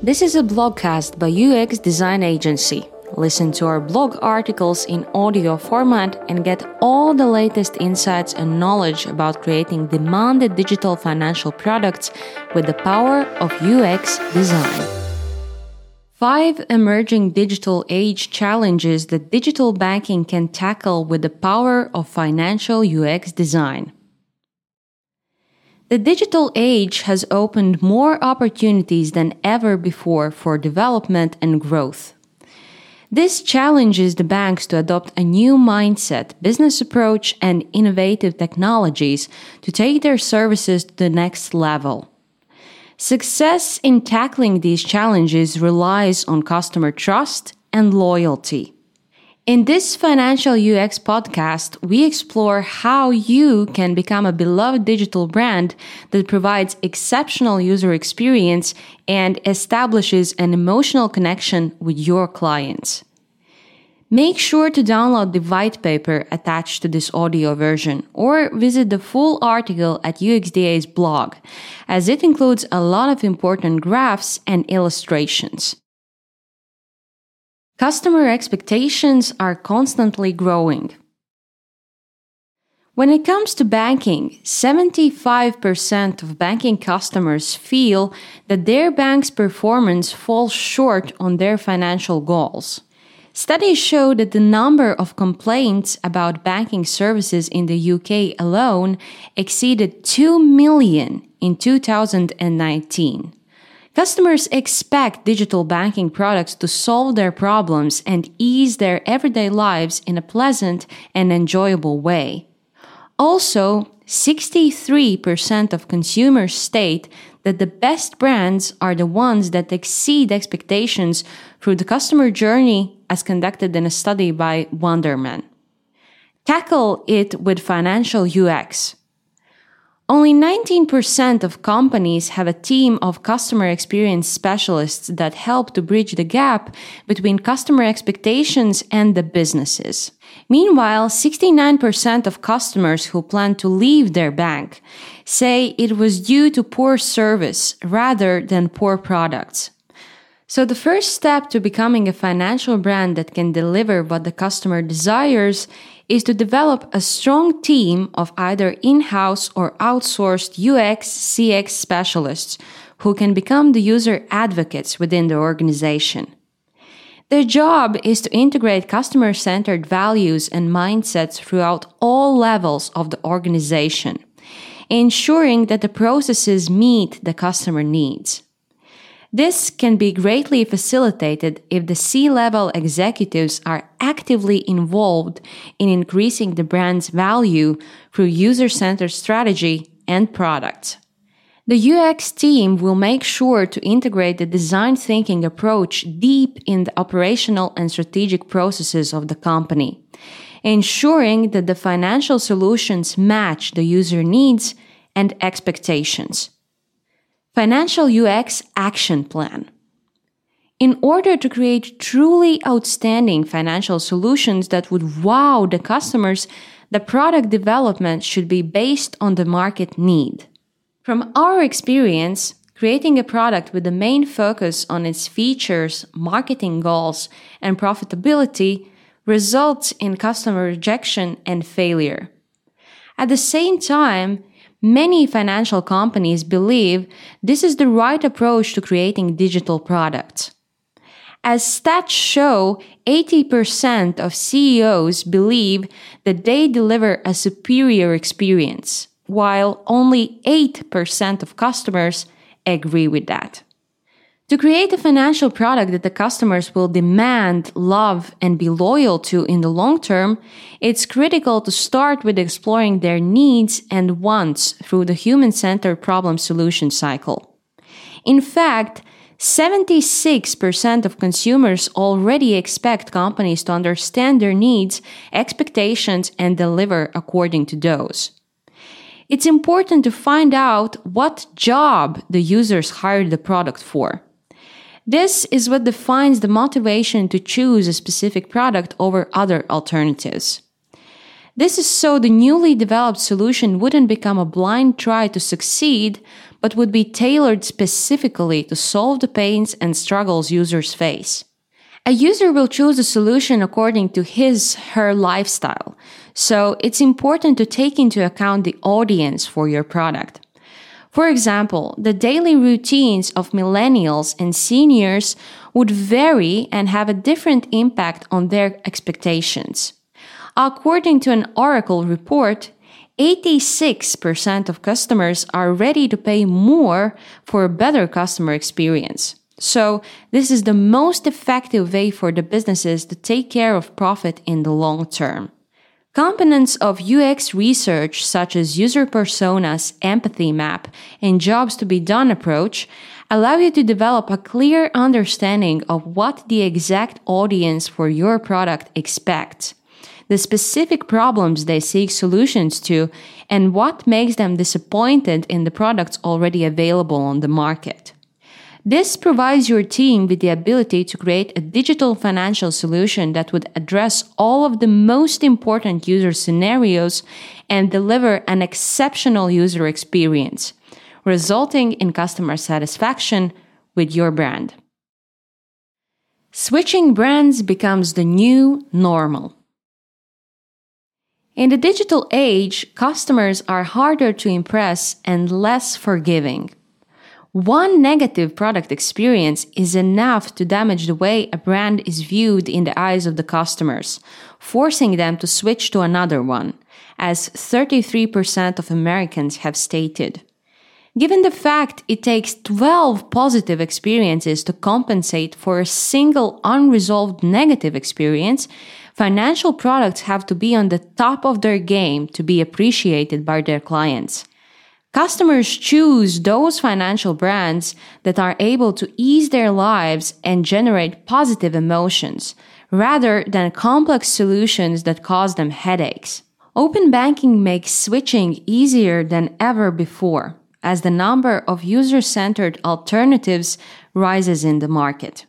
This is a blogcast by UX Design Agency. Listen to our blog articles in audio format and get all the latest insights and knowledge about creating demanded digital financial products with the power of UX design. Five emerging digital age challenges that digital banking can tackle with the power of financial UX design. The digital age has opened more opportunities than ever before for development and growth. This challenges the banks to adopt a new mindset, business approach, and innovative technologies to take their services to the next level. Success in tackling these challenges relies on customer trust and loyalty. In this Financial UX podcast, we explore how you can become a beloved digital brand that provides exceptional user experience and establishes an emotional connection with your clients. Make sure to download the white paper attached to this audio version or visit the full article at UXDA's blog, as it includes a lot of important graphs and illustrations. Customer expectations are constantly growing. When it comes to banking, 75% of banking customers feel that their bank's performance falls short on their financial goals. Studies show that the number of complaints about banking services in the UK alone exceeded 2 million in 2019. Customers expect digital banking products to solve their problems and ease their everyday lives in a pleasant and enjoyable way. Also, 63% of consumers state that the best brands are the ones that exceed expectations through the customer journey as conducted in a study by Wunderman. Tackle it with financial UX. Only 19% of companies have a team of customer experience specialists that help to bridge the gap between customer expectations and the businesses. Meanwhile, 69% of customers who plan to leave their bank say it was due to poor service rather than poor products. So the first step to becoming a financial brand that can deliver what the customer desires is to develop a strong team of either in-house or outsourced UX CX specialists who can become the user advocates within the organization. Their job is to integrate customer centered values and mindsets throughout all levels of the organization, ensuring that the processes meet the customer needs. This can be greatly facilitated if the C level executives are actively involved in increasing the brand's value through user centered strategy and products. The UX team will make sure to integrate the design thinking approach deep in the operational and strategic processes of the company, ensuring that the financial solutions match the user needs and expectations. Financial UX Action Plan. In order to create truly outstanding financial solutions that would wow the customers, the product development should be based on the market need. From our experience, creating a product with the main focus on its features, marketing goals, and profitability results in customer rejection and failure. At the same time, Many financial companies believe this is the right approach to creating digital products. As stats show, 80% of CEOs believe that they deliver a superior experience, while only 8% of customers agree with that. To create a financial product that the customers will demand, love, and be loyal to in the long term, it's critical to start with exploring their needs and wants through the human centered problem solution cycle. In fact, 76% of consumers already expect companies to understand their needs, expectations, and deliver according to those. It's important to find out what job the users hired the product for. This is what defines the motivation to choose a specific product over other alternatives. This is so the newly developed solution wouldn't become a blind try to succeed, but would be tailored specifically to solve the pains and struggles users face. A user will choose a solution according to his, her lifestyle. So it's important to take into account the audience for your product. For example, the daily routines of millennials and seniors would vary and have a different impact on their expectations. According to an Oracle report, 86% of customers are ready to pay more for a better customer experience. So, this is the most effective way for the businesses to take care of profit in the long term. Components of UX research, such as user personas, empathy map, and jobs to be done approach, allow you to develop a clear understanding of what the exact audience for your product expects the specific problems they seek solutions to, and what makes them disappointed in the products already available on the market. This provides your team with the ability to create a digital financial solution that would address all of the most important user scenarios and deliver an exceptional user experience, resulting in customer satisfaction with your brand. Switching brands becomes the new normal. In the digital age, customers are harder to impress and less forgiving. One negative product experience is enough to damage the way a brand is viewed in the eyes of the customers, forcing them to switch to another one, as 33% of Americans have stated. Given the fact it takes 12 positive experiences to compensate for a single unresolved negative experience, Financial products have to be on the top of their game to be appreciated by their clients. Customers choose those financial brands that are able to ease their lives and generate positive emotions, rather than complex solutions that cause them headaches. Open banking makes switching easier than ever before, as the number of user centered alternatives rises in the market.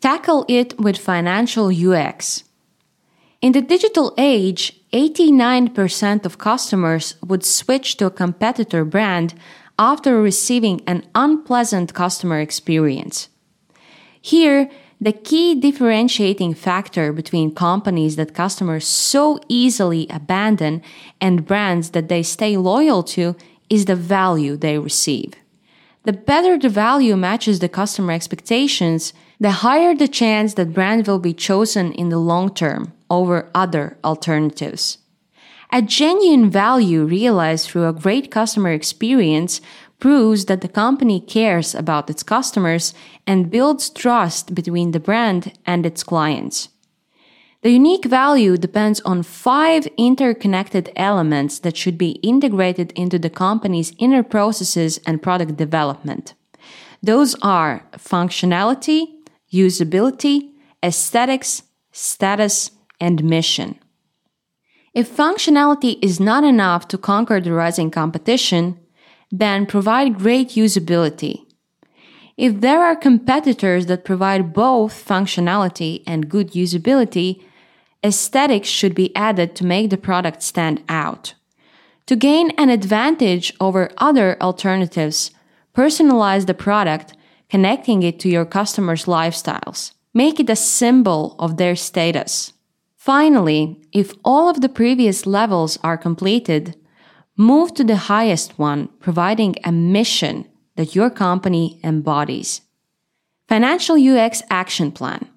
Tackle it with financial UX. In the digital age, 89% of customers would switch to a competitor brand after receiving an unpleasant customer experience. Here, the key differentiating factor between companies that customers so easily abandon and brands that they stay loyal to is the value they receive. The better the value matches the customer expectations, the higher the chance that brand will be chosen in the long term over other alternatives. A genuine value realized through a great customer experience proves that the company cares about its customers and builds trust between the brand and its clients. The unique value depends on five interconnected elements that should be integrated into the company's inner processes and product development. Those are functionality, usability, aesthetics, status, and mission. If functionality is not enough to conquer the rising competition, then provide great usability. If there are competitors that provide both functionality and good usability, aesthetics should be added to make the product stand out. To gain an advantage over other alternatives, personalize the product, connecting it to your customers' lifestyles. Make it a symbol of their status. Finally, if all of the previous levels are completed, move to the highest one, providing a mission that your company embodies. Financial UX Action Plan.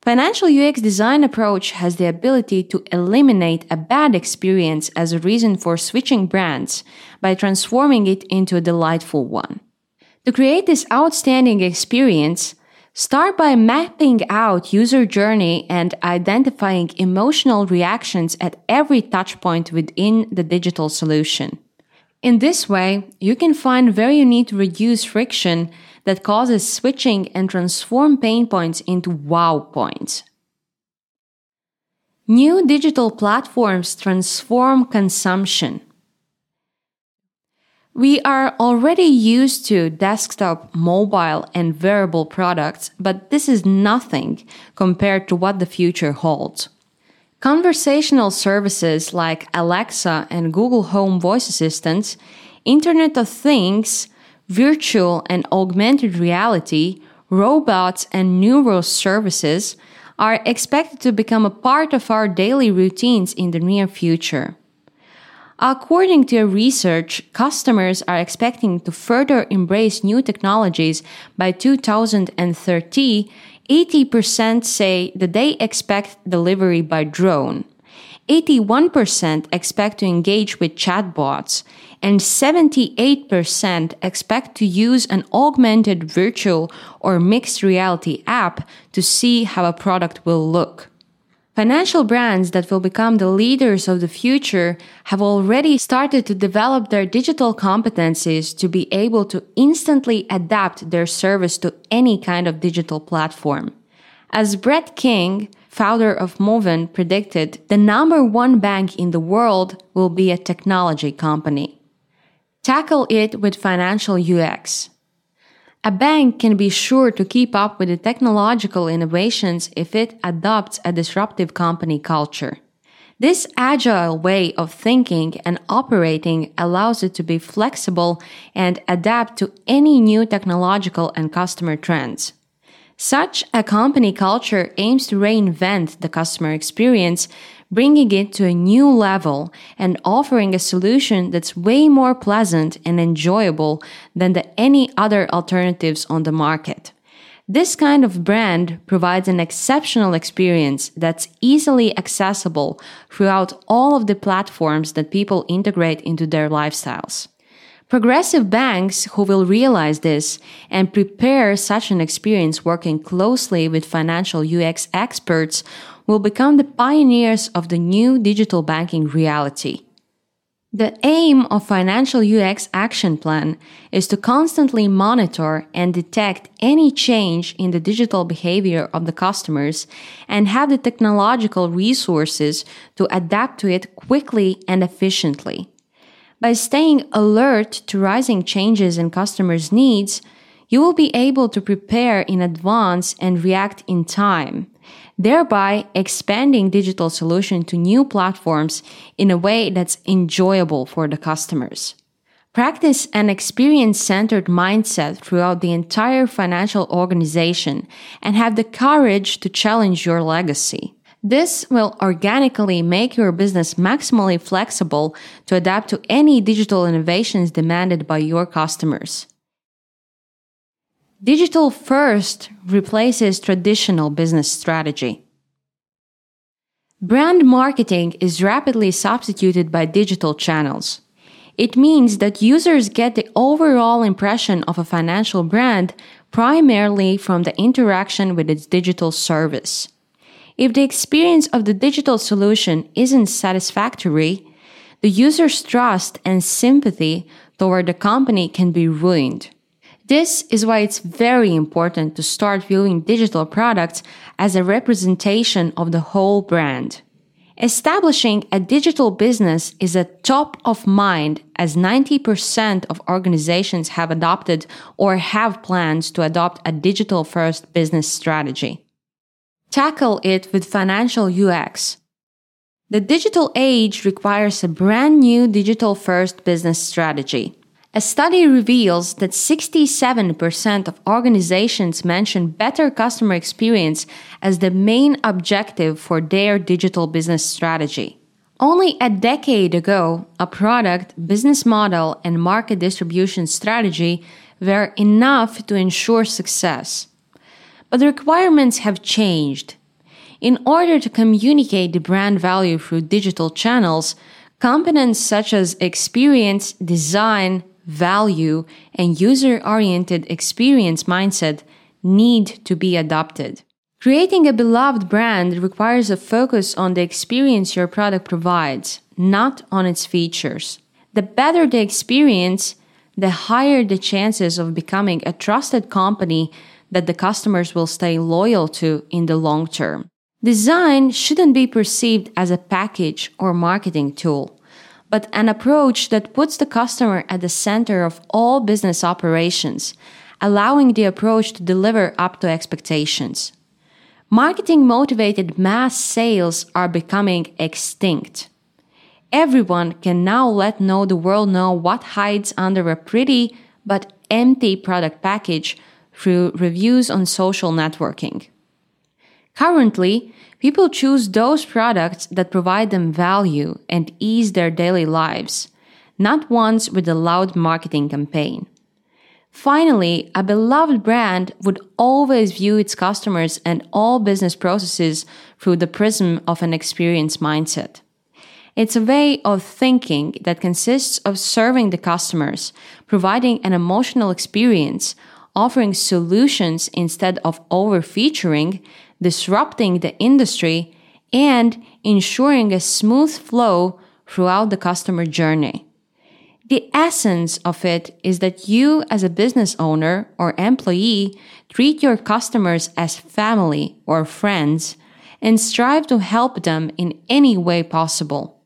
Financial UX design approach has the ability to eliminate a bad experience as a reason for switching brands by transforming it into a delightful one. To create this outstanding experience, Start by mapping out user journey and identifying emotional reactions at every touchpoint within the digital solution. In this way, you can find where you need to reduce friction that causes switching and transform pain points into wow points. New digital platforms transform consumption. We are already used to desktop, mobile, and wearable products, but this is nothing compared to what the future holds. Conversational services like Alexa and Google Home voice assistants, Internet of Things, virtual and augmented reality, robots, and neuro services are expected to become a part of our daily routines in the near future. According to a research, customers are expecting to further embrace new technologies by 2030. 80% say that they expect delivery by drone. 81% expect to engage with chatbots, and 78% expect to use an augmented virtual or mixed reality app to see how a product will look. Financial brands that will become the leaders of the future have already started to develop their digital competencies to be able to instantly adapt their service to any kind of digital platform. As Brett King, founder of Moven, predicted, the number one bank in the world will be a technology company. Tackle it with financial UX. A bank can be sure to keep up with the technological innovations if it adopts a disruptive company culture. This agile way of thinking and operating allows it to be flexible and adapt to any new technological and customer trends. Such a company culture aims to reinvent the customer experience bringing it to a new level and offering a solution that's way more pleasant and enjoyable than the any other alternatives on the market. This kind of brand provides an exceptional experience that's easily accessible throughout all of the platforms that people integrate into their lifestyles. Progressive banks who will realize this and prepare such an experience working closely with financial UX experts will become the pioneers of the new digital banking reality. The aim of Financial UX Action Plan is to constantly monitor and detect any change in the digital behavior of the customers and have the technological resources to adapt to it quickly and efficiently. By staying alert to rising changes in customers' needs, you will be able to prepare in advance and react in time thereby expanding digital solution to new platforms in a way that's enjoyable for the customers. Practice an experience centered mindset throughout the entire financial organization and have the courage to challenge your legacy. This will organically make your business maximally flexible to adapt to any digital innovations demanded by your customers. Digital first replaces traditional business strategy. Brand marketing is rapidly substituted by digital channels. It means that users get the overall impression of a financial brand primarily from the interaction with its digital service. If the experience of the digital solution isn't satisfactory, the user's trust and sympathy toward the company can be ruined. This is why it's very important to start viewing digital products as a representation of the whole brand. Establishing a digital business is a top of mind as 90% of organizations have adopted or have plans to adopt a digital first business strategy. Tackle it with financial UX. The digital age requires a brand new digital first business strategy. A study reveals that 67% of organizations mention better customer experience as the main objective for their digital business strategy. Only a decade ago, a product, business model, and market distribution strategy were enough to ensure success. But the requirements have changed. In order to communicate the brand value through digital channels, components such as experience, design, value, and user oriented experience mindset need to be adopted. Creating a beloved brand requires a focus on the experience your product provides, not on its features. The better the experience, the higher the chances of becoming a trusted company that the customers will stay loyal to in the long term. Design shouldn't be perceived as a package or marketing tool but an approach that puts the customer at the center of all business operations, allowing the approach to deliver up to expectations. Marketing motivated mass sales are becoming extinct. Everyone can now let know the world know what hides under a pretty but empty product package through reviews on social networking. Currently, people choose those products that provide them value and ease their daily lives, not ones with a loud marketing campaign. Finally, a beloved brand would always view its customers and all business processes through the prism of an experience mindset. It's a way of thinking that consists of serving the customers, providing an emotional experience, offering solutions instead of over featuring, disrupting the industry, and ensuring a smooth flow throughout the customer journey. The essence of it is that you, as a business owner or employee, treat your customers as family or friends and strive to help them in any way possible.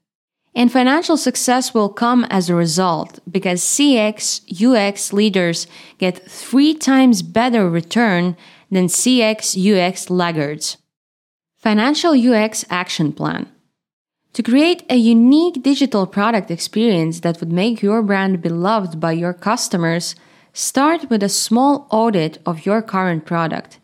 And financial success will come as a result because CX UX leaders get three times better return than CX UX laggards. Financial UX Action Plan. To create a unique digital product experience that would make your brand beloved by your customers, start with a small audit of your current product,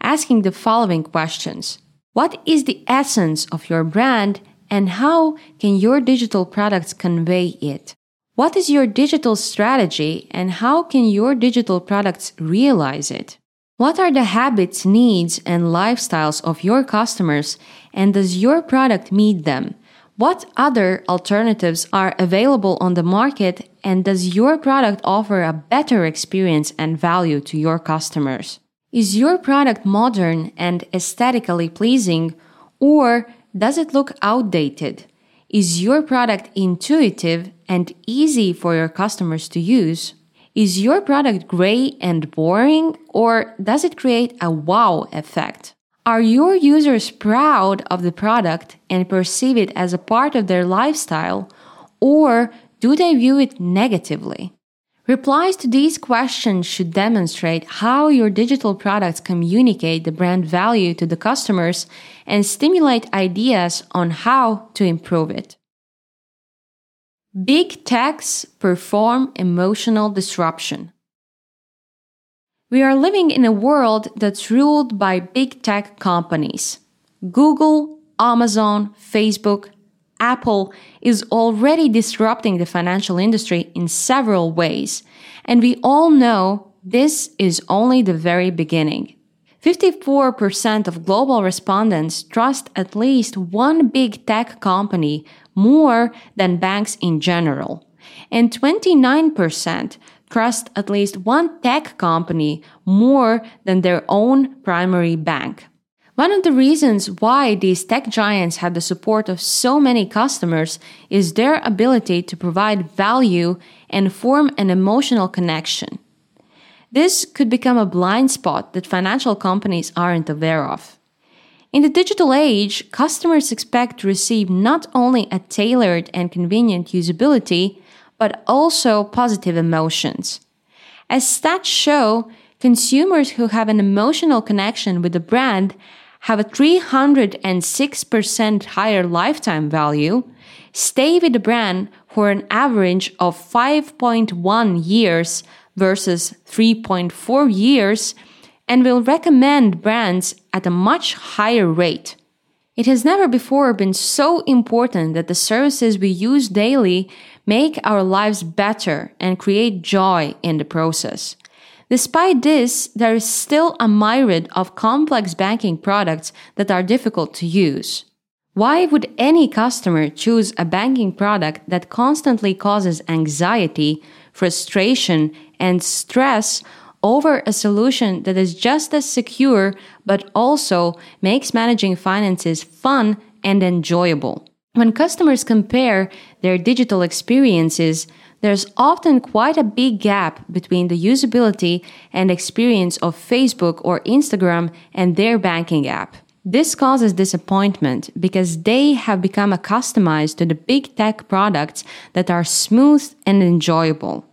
asking the following questions. What is the essence of your brand and how can your digital products convey it? What is your digital strategy and how can your digital products realize it? What are the habits, needs, and lifestyles of your customers and does your product meet them? What other alternatives are available on the market and does your product offer a better experience and value to your customers? Is your product modern and aesthetically pleasing or does it look outdated? Is your product intuitive and easy for your customers to use? Is your product gray and boring or does it create a wow effect? Are your users proud of the product and perceive it as a part of their lifestyle or do they view it negatively? Replies to these questions should demonstrate how your digital products communicate the brand value to the customers and stimulate ideas on how to improve it. Big techs perform emotional disruption. We are living in a world that's ruled by big tech companies. Google, Amazon, Facebook, Apple is already disrupting the financial industry in several ways, and we all know this is only the very beginning. 54% of global respondents trust at least one big tech company more than banks in general, and 29% trust at least one tech company more than their own primary bank. One of the reasons why these tech giants have the support of so many customers is their ability to provide value and form an emotional connection. This could become a blind spot that financial companies aren't aware of. In the digital age, customers expect to receive not only a tailored and convenient usability, but also positive emotions. As stats show, consumers who have an emotional connection with the brand have a 306% higher lifetime value, stay with the brand for an average of 5.1 years versus 3.4 years, and will recommend brands at a much higher rate. It has never before been so important that the services we use daily make our lives better and create joy in the process. Despite this, there is still a myriad of complex banking products that are difficult to use. Why would any customer choose a banking product that constantly causes anxiety, frustration, and stress over a solution that is just as secure but also makes managing finances fun and enjoyable? When customers compare their digital experiences, there's often quite a big gap between the usability and experience of Facebook or Instagram and their banking app. This causes disappointment because they have become accustomed to the big tech products that are smooth and enjoyable.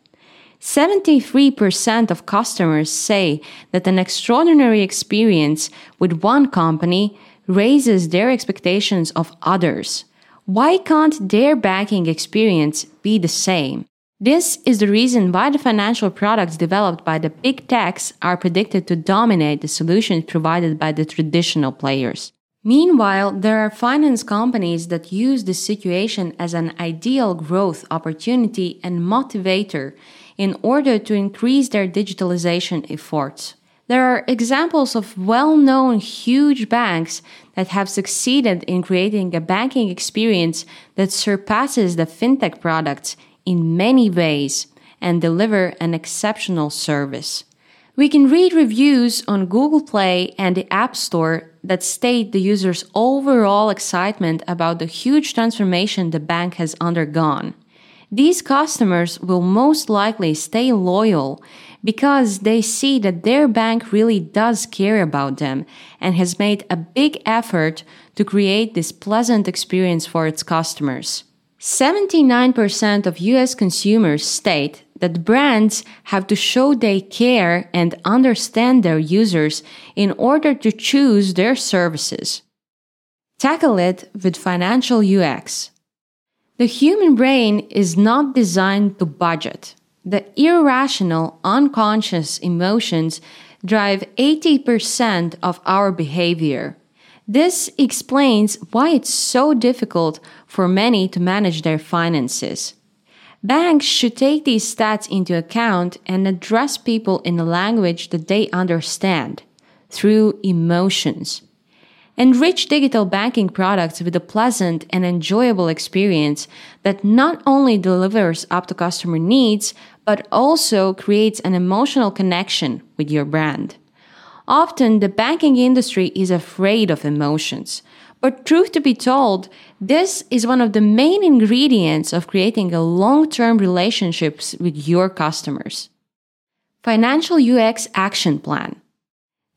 73% of customers say that an extraordinary experience with one company raises their expectations of others. Why can't their banking experience be the same? This is the reason why the financial products developed by the big techs are predicted to dominate the solutions provided by the traditional players. Meanwhile, there are finance companies that use this situation as an ideal growth opportunity and motivator in order to increase their digitalization efforts. There are examples of well known huge banks that have succeeded in creating a banking experience that surpasses the fintech products in many ways and deliver an exceptional service. We can read reviews on Google Play and the App Store that state the user's overall excitement about the huge transformation the bank has undergone. These customers will most likely stay loyal because they see that their bank really does care about them and has made a big effort to create this pleasant experience for its customers. 79% of US consumers state that brands have to show they care and understand their users in order to choose their services. Tackle it with financial UX. The human brain is not designed to budget. The irrational, unconscious emotions drive 80% of our behavior. This explains why it's so difficult for many to manage their finances. Banks should take these stats into account and address people in a language that they understand through emotions. Enrich digital banking products with a pleasant and enjoyable experience that not only delivers up to customer needs, but also creates an emotional connection with your brand. Often the banking industry is afraid of emotions. But truth to be told, this is one of the main ingredients of creating a long-term relationships with your customers. Financial UX Action Plan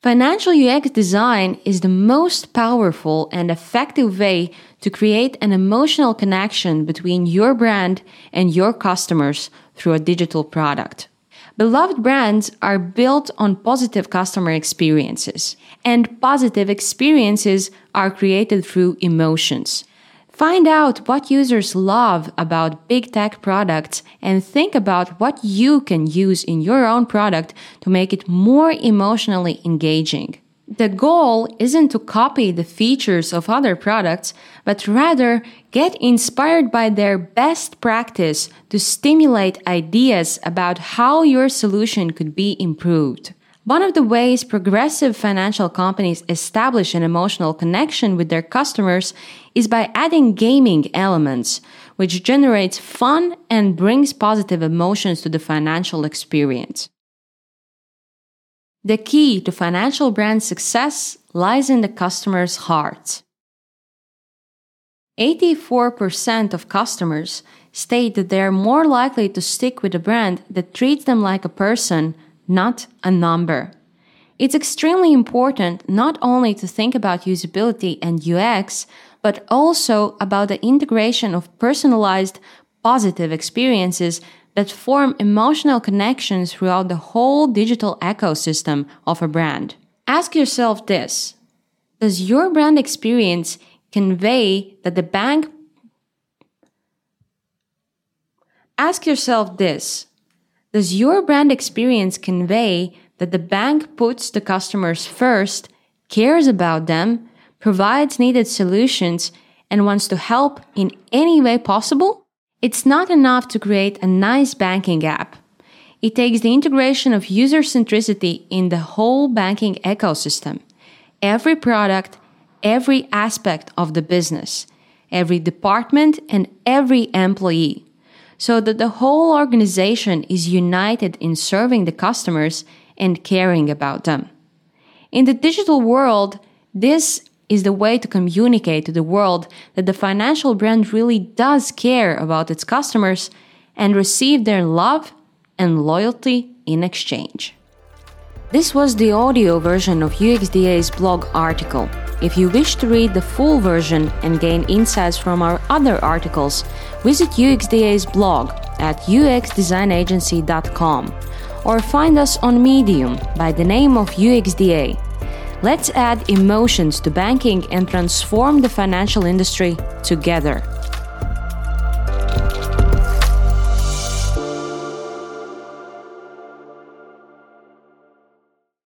Financial UX design is the most powerful and effective way to create an emotional connection between your brand and your customers through a digital product. Beloved brands are built on positive customer experiences, and positive experiences are created through emotions. Find out what users love about big tech products and think about what you can use in your own product to make it more emotionally engaging. The goal isn't to copy the features of other products, but rather get inspired by their best practice to stimulate ideas about how your solution could be improved. One of the ways progressive financial companies establish an emotional connection with their customers is by adding gaming elements, which generates fun and brings positive emotions to the financial experience. The key to financial brand success lies in the customer's heart. 84% of customers state that they are more likely to stick with a brand that treats them like a person not a number. It's extremely important not only to think about usability and UX, but also about the integration of personalized, positive experiences that form emotional connections throughout the whole digital ecosystem of a brand. Ask yourself this Does your brand experience convey that the bank Ask yourself this does your brand experience convey that the bank puts the customers first, cares about them, provides needed solutions, and wants to help in any way possible? It's not enough to create a nice banking app. It takes the integration of user centricity in the whole banking ecosystem. Every product, every aspect of the business, every department, and every employee so that the whole organization is united in serving the customers and caring about them. In the digital world, this is the way to communicate to the world that the financial brand really does care about its customers and receive their love and loyalty in exchange. This was the audio version of UXDA's blog article. If you wish to read the full version and gain insights from our other articles, visit UXDA's blog at uxdesignagency.com or find us on Medium by the name of UXDA. Let's add emotions to banking and transform the financial industry together.